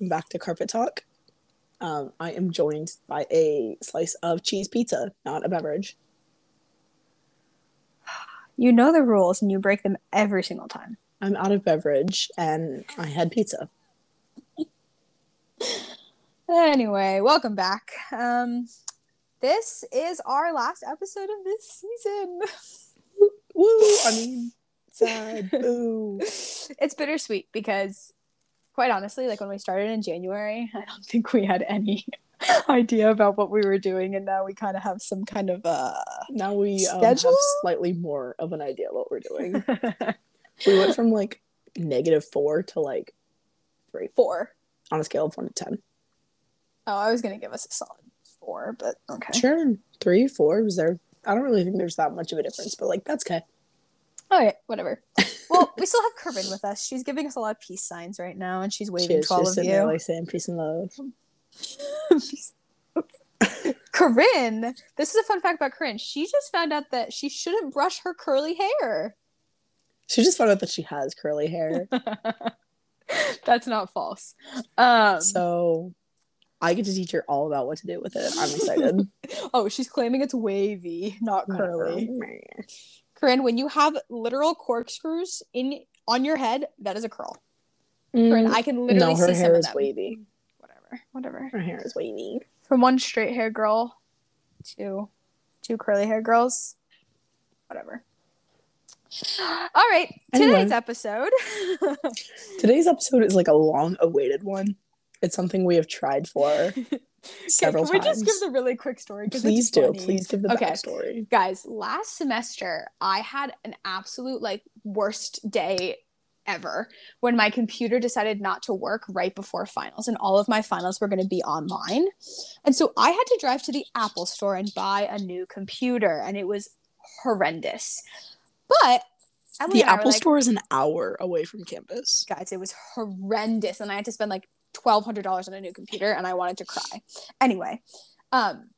welcome back to Carpet Talk. Um, I am joined by a slice of cheese pizza, not a beverage. You know the rules and you break them every single time. I'm out of beverage and I had pizza. Anyway, welcome back. Um, this is our last episode of this season. Woo! I mean, sad. Boo. it's bittersweet because, quite honestly, like when we started in January, I don't think we had any idea about what we were doing, and now we kind of have some kind of uh. Now we um, have Schedule? slightly more of an idea what we're doing. we went from like negative four to like three Four. on a scale of one to ten. Oh, I was gonna give us a solid four, but okay. Sure, three, four. Was there? I don't really think there's that much of a difference, but like that's okay. All right, whatever. Well, we still have Corinne with us. She's giving us a lot of peace signs right now, and she's She waving is to all just of sitting there you. like saying peace and love. Corinne, this is a fun fact about Corinne. She just found out that she shouldn't brush her curly hair. She just found out that she has curly hair. That's not false. Um, So I get to teach her all about what to do with it. I'm excited. oh, she's claiming it's wavy, not curly. Corinne, when you have literal corkscrews in on your head, that is a curl. Corinne, Mm, I can literally no, her see some hair of is them. wavy. Whatever, whatever. Her hair is wavy. From one straight hair girl to two curly hair girls. Whatever. All right, today's Anyway. episode. Today's episode is like a long awaited one. It's something we have tried for several Can we times. just give the really quick story? Please it's do. Please give the Okay. backstory. Guys, last semester I had an absolute like worst day ever when my computer decided not to work right before finals and all of my finals were going to be online. And so I had to drive to the Apple store and buy a new computer and it was horrendous. But Emily The and I were Apple like, store is an hour away from campus. guys, it was horrendous, and I had to spend like twelve hundred dollars on a new computer, and I wanted to cry. Anyway, um,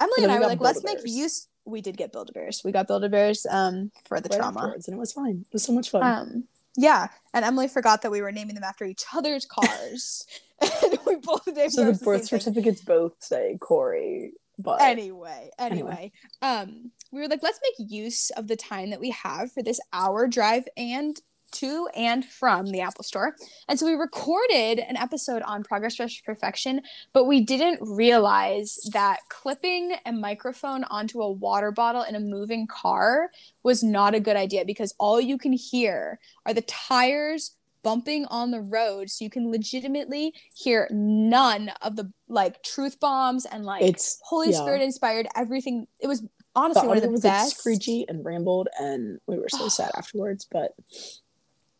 Emily and then I were like, let's make use. We did get Build-A-Bears. We got Build-A-Bears um, for the Right trauma. afterwards, and it was fine. It was so much fun. Um, yeah, and Emily forgot that we were naming them after each other's cars, and we both named so the birth same thing. certificates both say Corey, but anyway, anyway, Anyway. um, we were like, let's make use of the time that we have for this hour drive and to and from the Apple Store. And so we recorded an episode on Progress Rush Perfection, but we didn't realize that clipping a microphone onto a water bottle in a moving car was not a good idea because all you can hear are the tires bumping on the road so you can legitimately hear none of the like truth bombs and like it's Holy yeah. Spirit inspired everything. It was The honestly one of the was like best. screechy and rambled, and we were so sad afterwards. But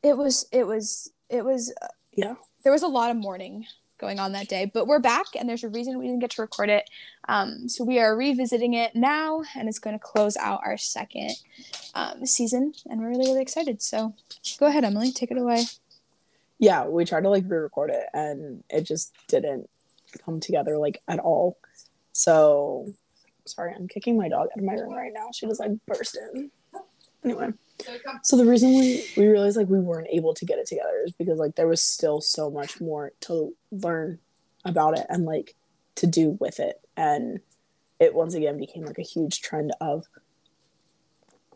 It was. It was. It was. uh, Yeah. There was a lot of mourning going on that day, but we're back, and there's a reason we didn't get to record it. Um, so we are revisiting it now, and it's going to close out our second um, season, and we're really really excited. So go ahead, Emily, take it away. yeah, we tried to like re-record it, and it just didn't come together like at all. So sorry, I'm kicking my dog out of my room right now. She just like burst in. Anyway, so the reason we we realized like we weren't able to get it together is because like there was still so much more to learn about it and like to do with it, and it once again became like a huge trend of.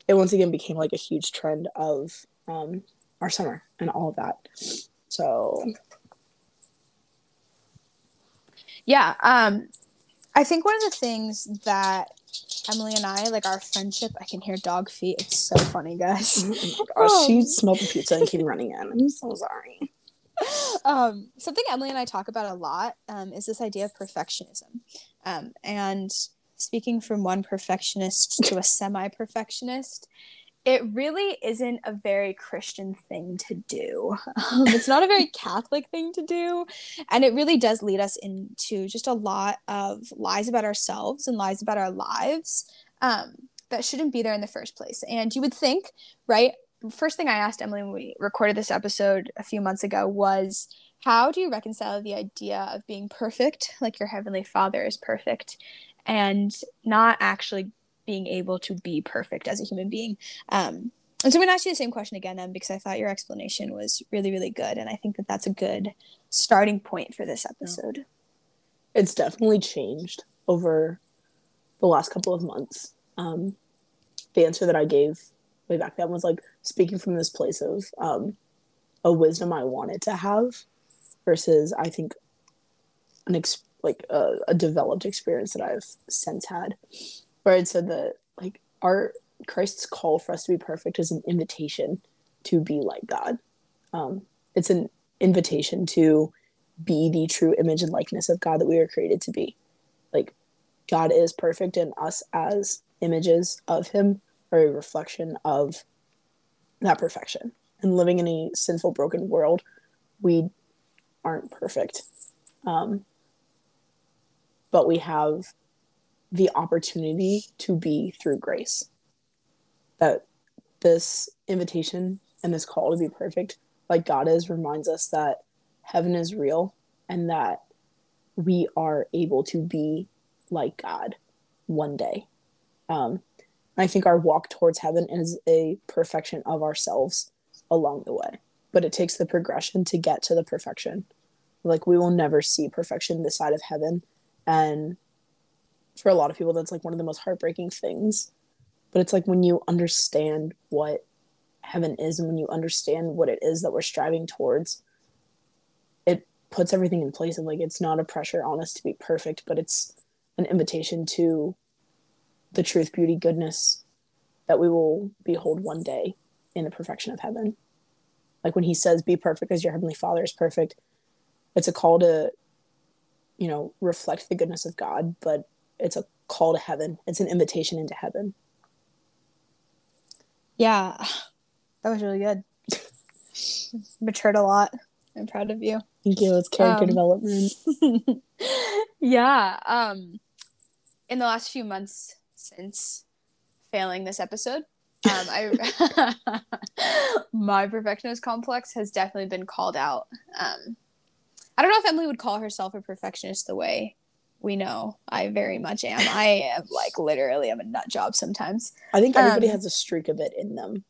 It once again became like a huge trend of um, our summer and all of that. So Yeah. Um, I think one of the things that Emily and I like our friendship. I can hear dog feet. It's so funny, guys. oh my she smelled the pizza and came running in. I'm so sorry. um, something Emily and I talk about a lot um, is this idea of perfectionism. Um, and speaking from one perfectionist to a semi perfectionist, it really isn't a very Christian thing to do. Um, it's not a very Catholic thing to do. And it really does lead us into just a lot of lies about ourselves and lies about our lives um, that shouldn't be there in the first place. And you would think, right? First thing I asked Emily when we recorded this episode a few months ago was, how do you reconcile the idea of being perfect, like your Heavenly Father is perfect, and not actually being able to be perfect as a human being? Um, and so I'm going to ask you the same question again, then, because I thought your explanation was really, really good. And I think that that's a good starting point for this episode. It's definitely changed over the last couple of months. Um, the answer that I gave way back then was like speaking from this place of um, a wisdom I wanted to have versus I think an ex- like a, a developed experience that I've since had, where it said that like our Christ's call for us to be perfect is an invitation to be like God. Um, it's an invitation to be the true image and likeness of God that we were created to be. Like God is perfect, and us as images of Him are a reflection of that perfection. And living in a sinful, broken world, we aren't perfect. Um, but we have the opportunity to be through grace. That this invitation and this call to be perfect, like God is, reminds us that heaven is real and that we are able to be like God one day. Um, I think our walk towards heaven is a perfection of ourselves along the way, but it takes the progression to get to the perfection. Like we will never see perfection this side of heaven, and for a lot of people, that's like one of the most heartbreaking things. But it's like when you understand what heaven is and when you understand what it is that we're striving towards, it puts everything in place. And like it's not a pressure on us to be perfect, but it's an invitation to the truth, beauty, goodness that we will behold one day in the perfection of heaven. Like when he says, Be perfect as your heavenly father is perfect, it's a call to, you know, reflect the goodness of God, but it's a call to heaven. It's an invitation into heaven. Yeah, that was really good. Matured a lot. I'm proud of you. Thank you. It's character um, development. yeah. Um, in the last few months since failing this episode, um, I my perfectionist complex has definitely been called out. Um, I don't know if Emily would call herself a perfectionist the way we know I very much am. I am like literally I'm a nut job sometimes. I think everybody um, has a streak of it in them.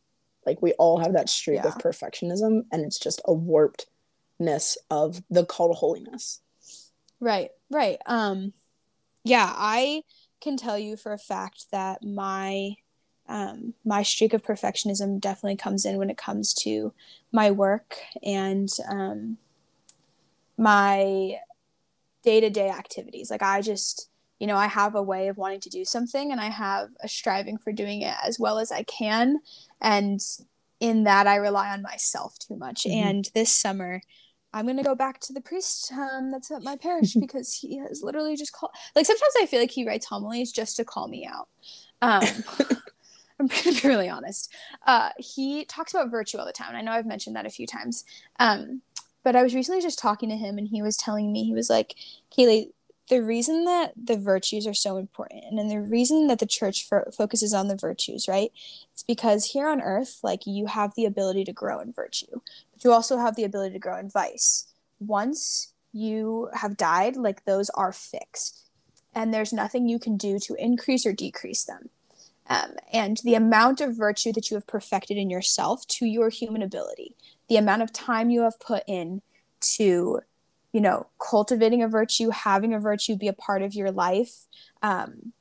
Like we all have that streak yeah. of perfectionism and it's just a warpedness of the call to holiness. Right, right. Um yeah, I can tell you for a fact that my um, my streak of perfectionism definitely comes in when it comes to my work and um, my day to day activities. Like I just, you know, I have a way of wanting to do something and I have a striving for doing it as well as I can. And in that, I rely on myself too much. Mm-hmm. And this summer, I'm gonna go back to the priest um, that's at my parish because he has literally just called. Like sometimes I feel like he writes homilies just to call me out. Um, I'm gonna be really honest. Uh, he talks about virtue all the time. I know I've mentioned that a few times. Um, but I was recently just talking to him and he was telling me, he was like, Kaylee, the reason that the virtues are so important and the reason that the church fo- focuses on the virtues, right? It's because here on earth, like you have the ability to grow in virtue, but you also have the ability to grow in vice. Once you have died, like those are fixed and there's nothing you can do to increase or decrease them. Um, and the amount of virtue that you have perfected in yourself to your human ability the amount of time you have put in to you know cultivating a virtue having a virtue be a part of your life um,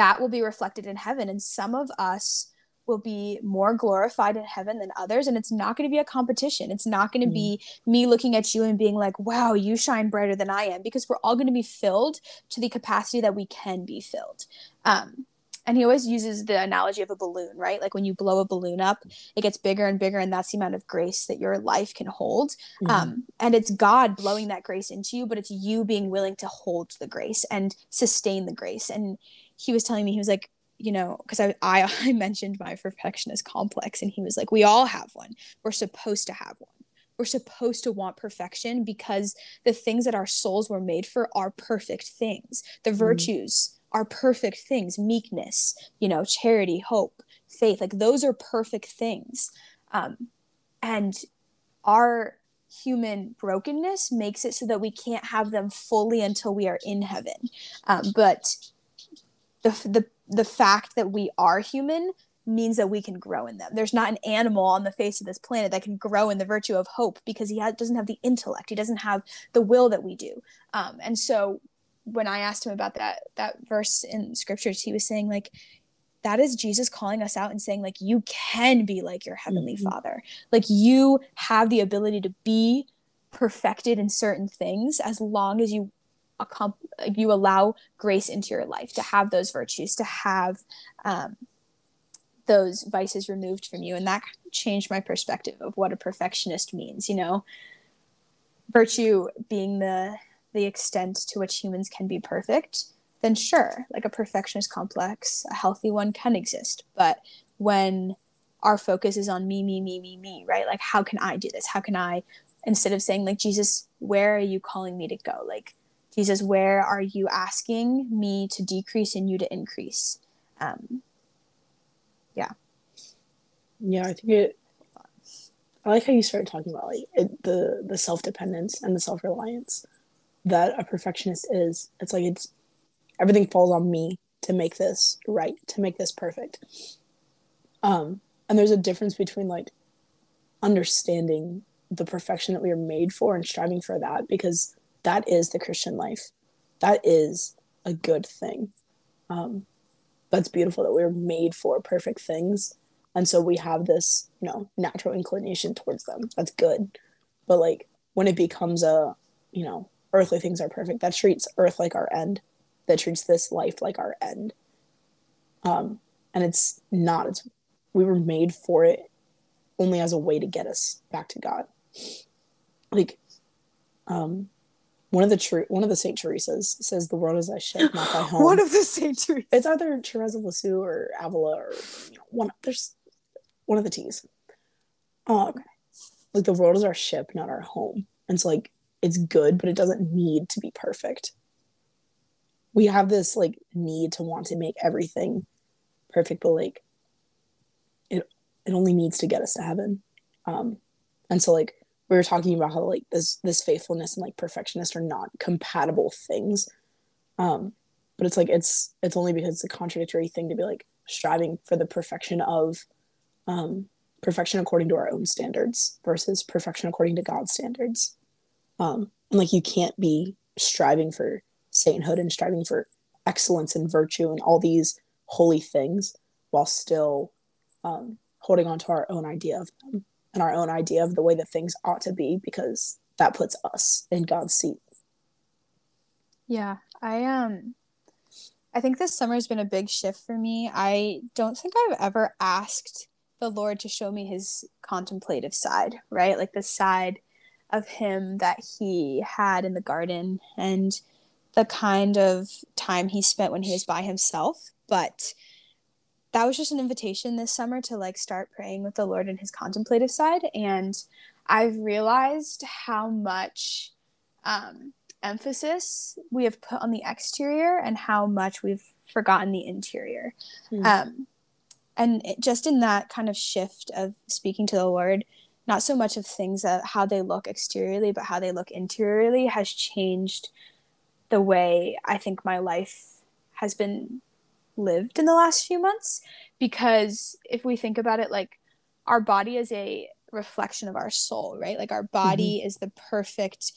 that will be reflected in heaven. And some of us will be more glorified in heaven than others. And it's not going to be a competition. It's not going to mm. be me looking at you and being like wow you shine brighter than i am because we're all going to be filled to the capacity that we can be filled. Um, and he always uses the analogy of a balloon, right? Like when you blow a balloon up, it gets bigger and bigger, and that's the amount of grace that your life can hold. Mm-hmm. Um, and it's God blowing that grace into you, but it's you being willing to hold the grace and sustain the grace. And he was telling me, he was like, you know, because I, I I mentioned my perfectionist complex, and he was like, we all have one. We're supposed to have one we're supposed to want perfection because the things that our souls were made for are perfect things the mm-hmm. virtues are perfect things meekness you know charity hope faith like those are perfect things um, and our human brokenness makes it so that we can't have them fully until we are in heaven um, but the, the the fact that we are human means that we can grow in them. There's not an animal on the face of this planet that can grow in the virtue of hope because he ha- doesn't have the intellect. He doesn't have the will that we do. Um, and so when I asked him about that that verse in scriptures, he was saying like that is Jesus calling us out and saying like you can be like your heavenly mm-hmm. Father. Like you have the ability to be perfected in certain things as long as you you allow grace into your life to have those virtues to have um, those vices removed from you and that changed my perspective of what a perfectionist means you know virtue being the the extent to which humans can be perfect then sure like a perfectionist complex a healthy one can exist. But when our focus is on me me me me me right? Like how can i do this? How can i instead of saying like jesus where are you calling me to go? Like jesus where are you asking me to decrease and you to increase? Um, yeah. Yeah i think it i like how you started talking about like it, the the self-dependence and the self-reliance that a perfectionist is it's like it's everything falls on me to make this right to make this perfect. Um and there's a difference between like understanding the perfection that we are made for and striving for that because that is the christian life. That is a good thing. Um that's beautiful that we are made for perfect things. And so we have this you know natural inclination towards them. That's good. But like when it becomes a you know earthly things are perfect that treats earth like our end that treats this life like our end um and it's not it's we were made for it only as a way to get us back to god like um one of the true one of the Saint Teresa's says the world is a ship, not thy home. one of the Saint Teresa. It's either Teresa of Lisieux or Avila or you know, one. There's one of the T's. Um, okay. like the world is our ship, not our home, and so like it's good, but it doesn't need to be perfect. We have this like need to want to make everything perfect, but like it it only needs to get us to heaven. Um, and so like we were talking about how like this this faithfulness and like perfectionist are not compatible things um but it's like it's it's only because it's a contradictory thing to be like striving for the perfection of um perfection according to our own standards versus perfection according to god's standards um and like you can't be striving for sainthood and striving for excellence and virtue and all these holy things while still um holding on to our own idea of them and our own idea of the way that things ought to be because that puts us in God's seat. Yeah, I um I think this summer has been a big shift for me. I don't think I've ever asked the Lord to show me his contemplative side, right? Like the side of him that he had in the garden and the kind of time he spent when he was by himself. But that was just an invitation this summer to like start praying with the Lord in his contemplative side. And I've realized how much um, emphasis we have put on the exterior and how much we've forgotten the interior. Mm. Um, and it, just in that kind of shift of speaking to the Lord, not so much of things that how they look exteriorly, but how they look interiorly has changed the way I think my life has been lived in the last few months. Because if we think about it like our body is a reflection of our soul right? Like our body mm-hmm. is the perfect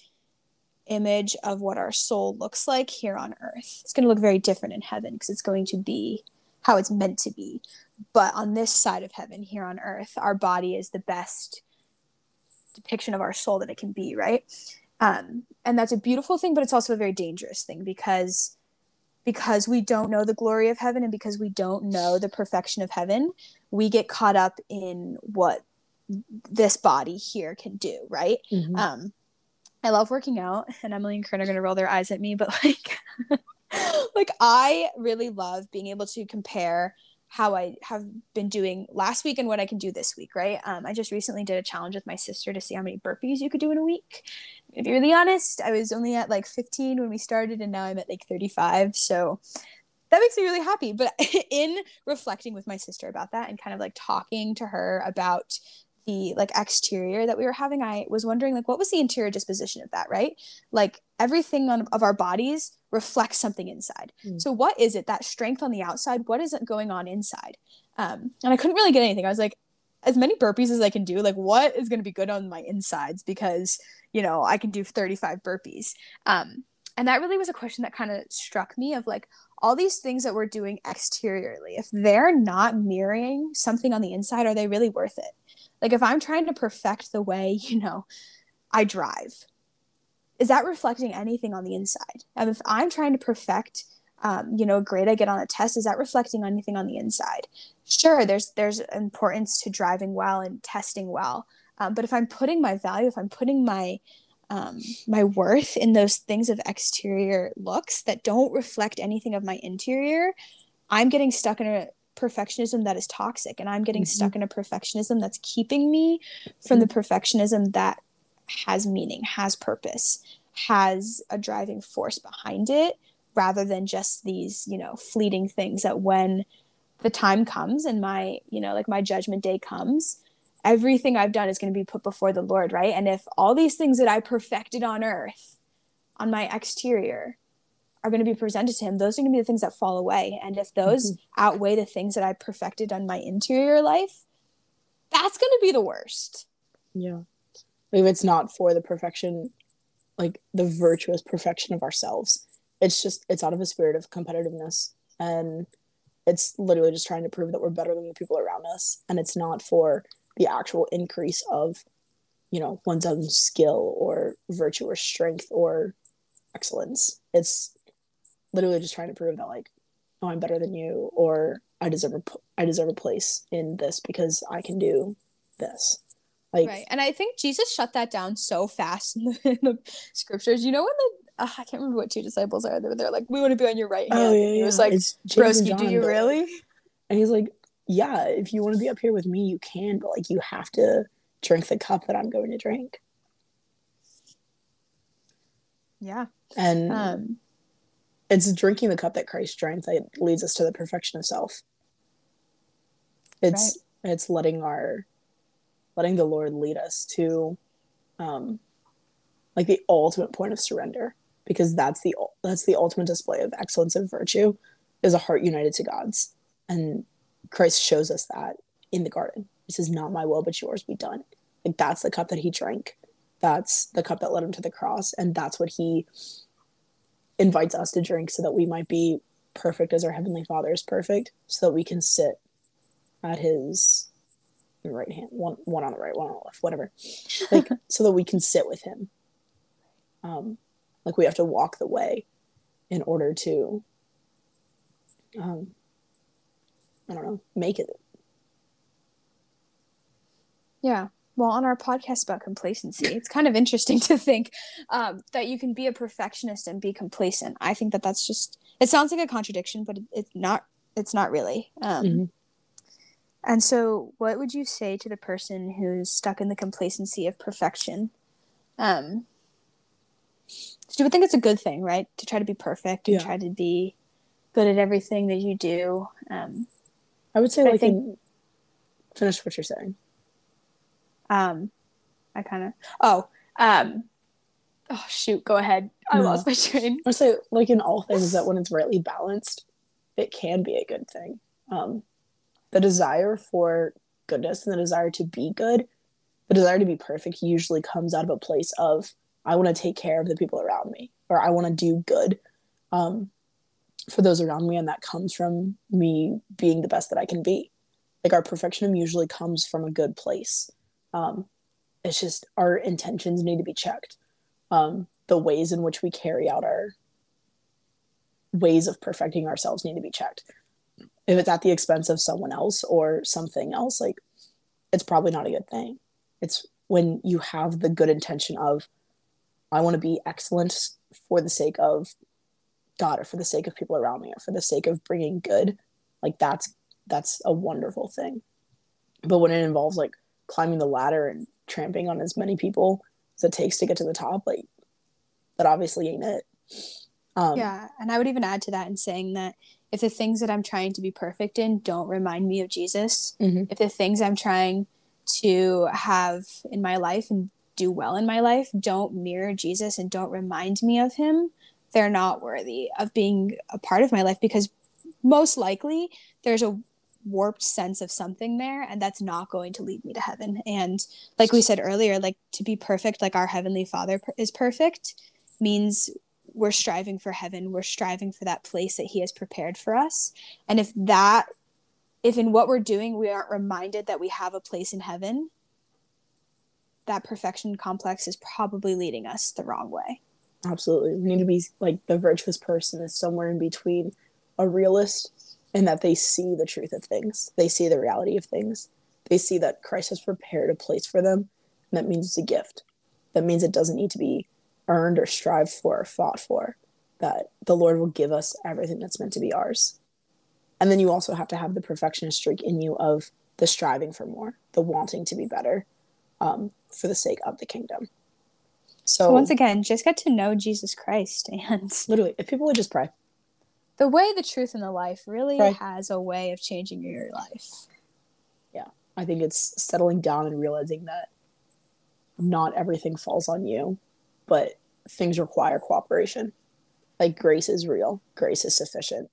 image of what our soul looks like here on earth. It's going to look very different in heaven because it's going to be how it's meant to be. But on this side of heaven here on earth our body is the best depiction of our soul that it can be right um, and that's a beautiful thing but it's also a very dangerous thing because because we don't know the glory of heaven and because we don't know the perfection of heaven, we get caught up in what this body here can do, right? Mm-hmm. Um, I love working out, and Emily and Kern are gonna roll their eyes at me, but like, like I really love being able to compare how I have been doing last week and what I can do this week, right? Um, I just recently did a challenge with my sister to see how many burpees you could do in a week. If you're really honest, I was only at like 15 when we started, and now I'm at like 35. So that makes me really happy. But in reflecting with my sister about that and kind of like talking to her about the like exterior that we were having, I was wondering like what was the interior disposition of that, right? Like everything on, of our bodies reflects something inside. Mm. So what is it that strength on the outside? What is it going on inside? Um, and I couldn't really get anything. I was like, as many burpees as I can do, like what is going to be good on my insides because you know I can do 35 burpees. Um, and that really was a question that kind of struck me of like all these things that we're doing exteriorly if they're not mirroring something on the inside are they really worth it like if i'm trying to perfect the way you know i drive is that reflecting anything on the inside and if i'm trying to perfect um, you know a grade i get on a test is that reflecting anything on the inside sure there's there's importance to driving well and testing well um, but if i'm putting my value if i'm putting my um, my worth in those things of exterior looks that don't reflect anything of my interior, I'm getting stuck in a perfectionism that is toxic and I'm getting mm-hmm. stuck in a perfectionism that's keeping me from mm-hmm. the perfectionism that has meaning, has purpose, has a driving force behind it rather than just these, you know, fleeting things that when the time comes and my, you know, like my judgment day comes, everything I've done is going to be put before the Lord, right? And if all these things that I perfected on earth, on my exterior, are going to be presented to Him, those are going to be the things that fall away. And if those mm-hmm. outweigh the things that I perfected on my interior life, that's going to be the worst. Yeah. If it's not for the perfection, like the virtuous perfection of ourselves, it's just, it's out of a spirit of competitiveness. And it's literally just trying to prove that we're better than the people around us. And it's not for the actual increase of you know one's own skill or virtue or strength or excellence it's literally just trying to prove that like oh i'm better than you or i deserve a i deserve a place in this because i can do this like right and i think jesus shut that down so fast in the, in the scriptures you know when the uh, i can't remember what two disciples are they're, they're like we want to be on your right oh, hand oh, yeah, yeah. he was like broski do you really and he's like yeah, if you want to be up here with me, you can, but like you have to drink the cup that I'm going to drink. Yeah. And um, it's drinking the cup that Christ drank that leads us to the perfection of self. It's right. it's letting our letting the Lord lead us to um like the ultimate point of surrender because that's the that's the ultimate display of excellence and virtue is a heart united to God's. And Christ shows us that in the garden. He says, Not my will, but yours be done. Like that's the cup that he drank. That's the cup that led him to the cross. And that's what he invites us to drink so that we might be perfect as our Heavenly Father is perfect, so that we can sit at his right hand, one one on the right, one on the left, whatever. Like so that we can sit with him. Um, like we have to walk the way in order to um, I don't know, make it. Yeah. Well, on our podcast about complacency, it's kind of interesting to think um, that you can be a perfectionist and be complacent. I think that that's just it sounds like a contradiction, but it, it's not. It's not really. Um, mm-hmm. And so, what would you say to the person who's stuck in the complacency of perfection? Um, so you would think it's a good thing, right? To try to be perfect and yeah. try to be good at everything that you do. Um, I would say, like, think, in, finish what you're saying. Um, I kind of. Oh, um, oh shoot, go ahead. I no. lost my train. I would say, like, in all things, that when it's rightly balanced, it can be a good thing. Um, the desire for goodness and the desire to be good, the desire to be perfect, usually comes out of a place of I want to take care of the people around me, or I want to do good. Um, for those around me and that comes from me being the best that i can be. Like our perfectionism usually comes from a good place. Um, it's just our intentions need to be checked. Um, the ways in which we carry out our ways of perfecting ourselves need to be checked if it's at the expense of someone else or something else like it's probably not a good thing it's when you have the good intention of i want to be excellent for the sake of God or for the sake of people around me or for the sake of bringing good, like that's that's a wonderful thing. But when it involves like climbing the ladder and tramping on as many people as it takes to get to the top, like that obviously ain't it. Um, yeah, and I would even add to that in saying that if the things that I'm trying to be perfect in don't remind me of Jesus, mm-hmm. if the things I'm trying to have in my life and do well in my life don't mirror Jesus and don't remind me of him, they're not worthy of being a part of my life because most likely there's a warped sense of something there and that's not going to lead me to heaven and like we said earlier like to be perfect like our heavenly father is perfect means we're striving for heaven we're striving for that place that he has prepared for us. And if that if in what we're doing we aren't reminded that we have a place in heaven that perfection complex is probably leading us the wrong way. Absolutely. We need to be like the virtuous person is somewhere in between a realist and that they see the truth of things. They see the reality of things. They see that christ has prepared a place for them. And that means it's a gift. That means it doesn't need to be earned or strived for or fought for that the lord will give us everything that's meant to be ours and then you also have to have the perfectionist streak in you of the striving for more the wanting to be better um, for the sake of the kingdom so, so once again just get to know jesus christ and literally if people would just pray the way, the truth, and the life really right. has a way of changing your life. Yeah. I think it's settling down and realizing that not everything falls on you, but things require cooperation. Like grace is real, grace is sufficient.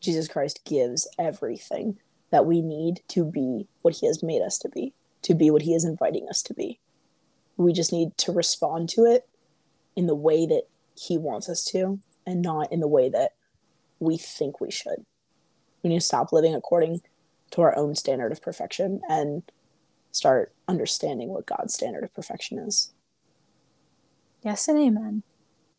Jesus Christ gives everything that we need to be what he has made us to be, to be what he is inviting us to be. We just need to respond to it in the way that he wants us to and not in the way that we think we should. We need to stop living according to our own standard of perfection and start understanding what God's standard of perfection is. Yes and amen.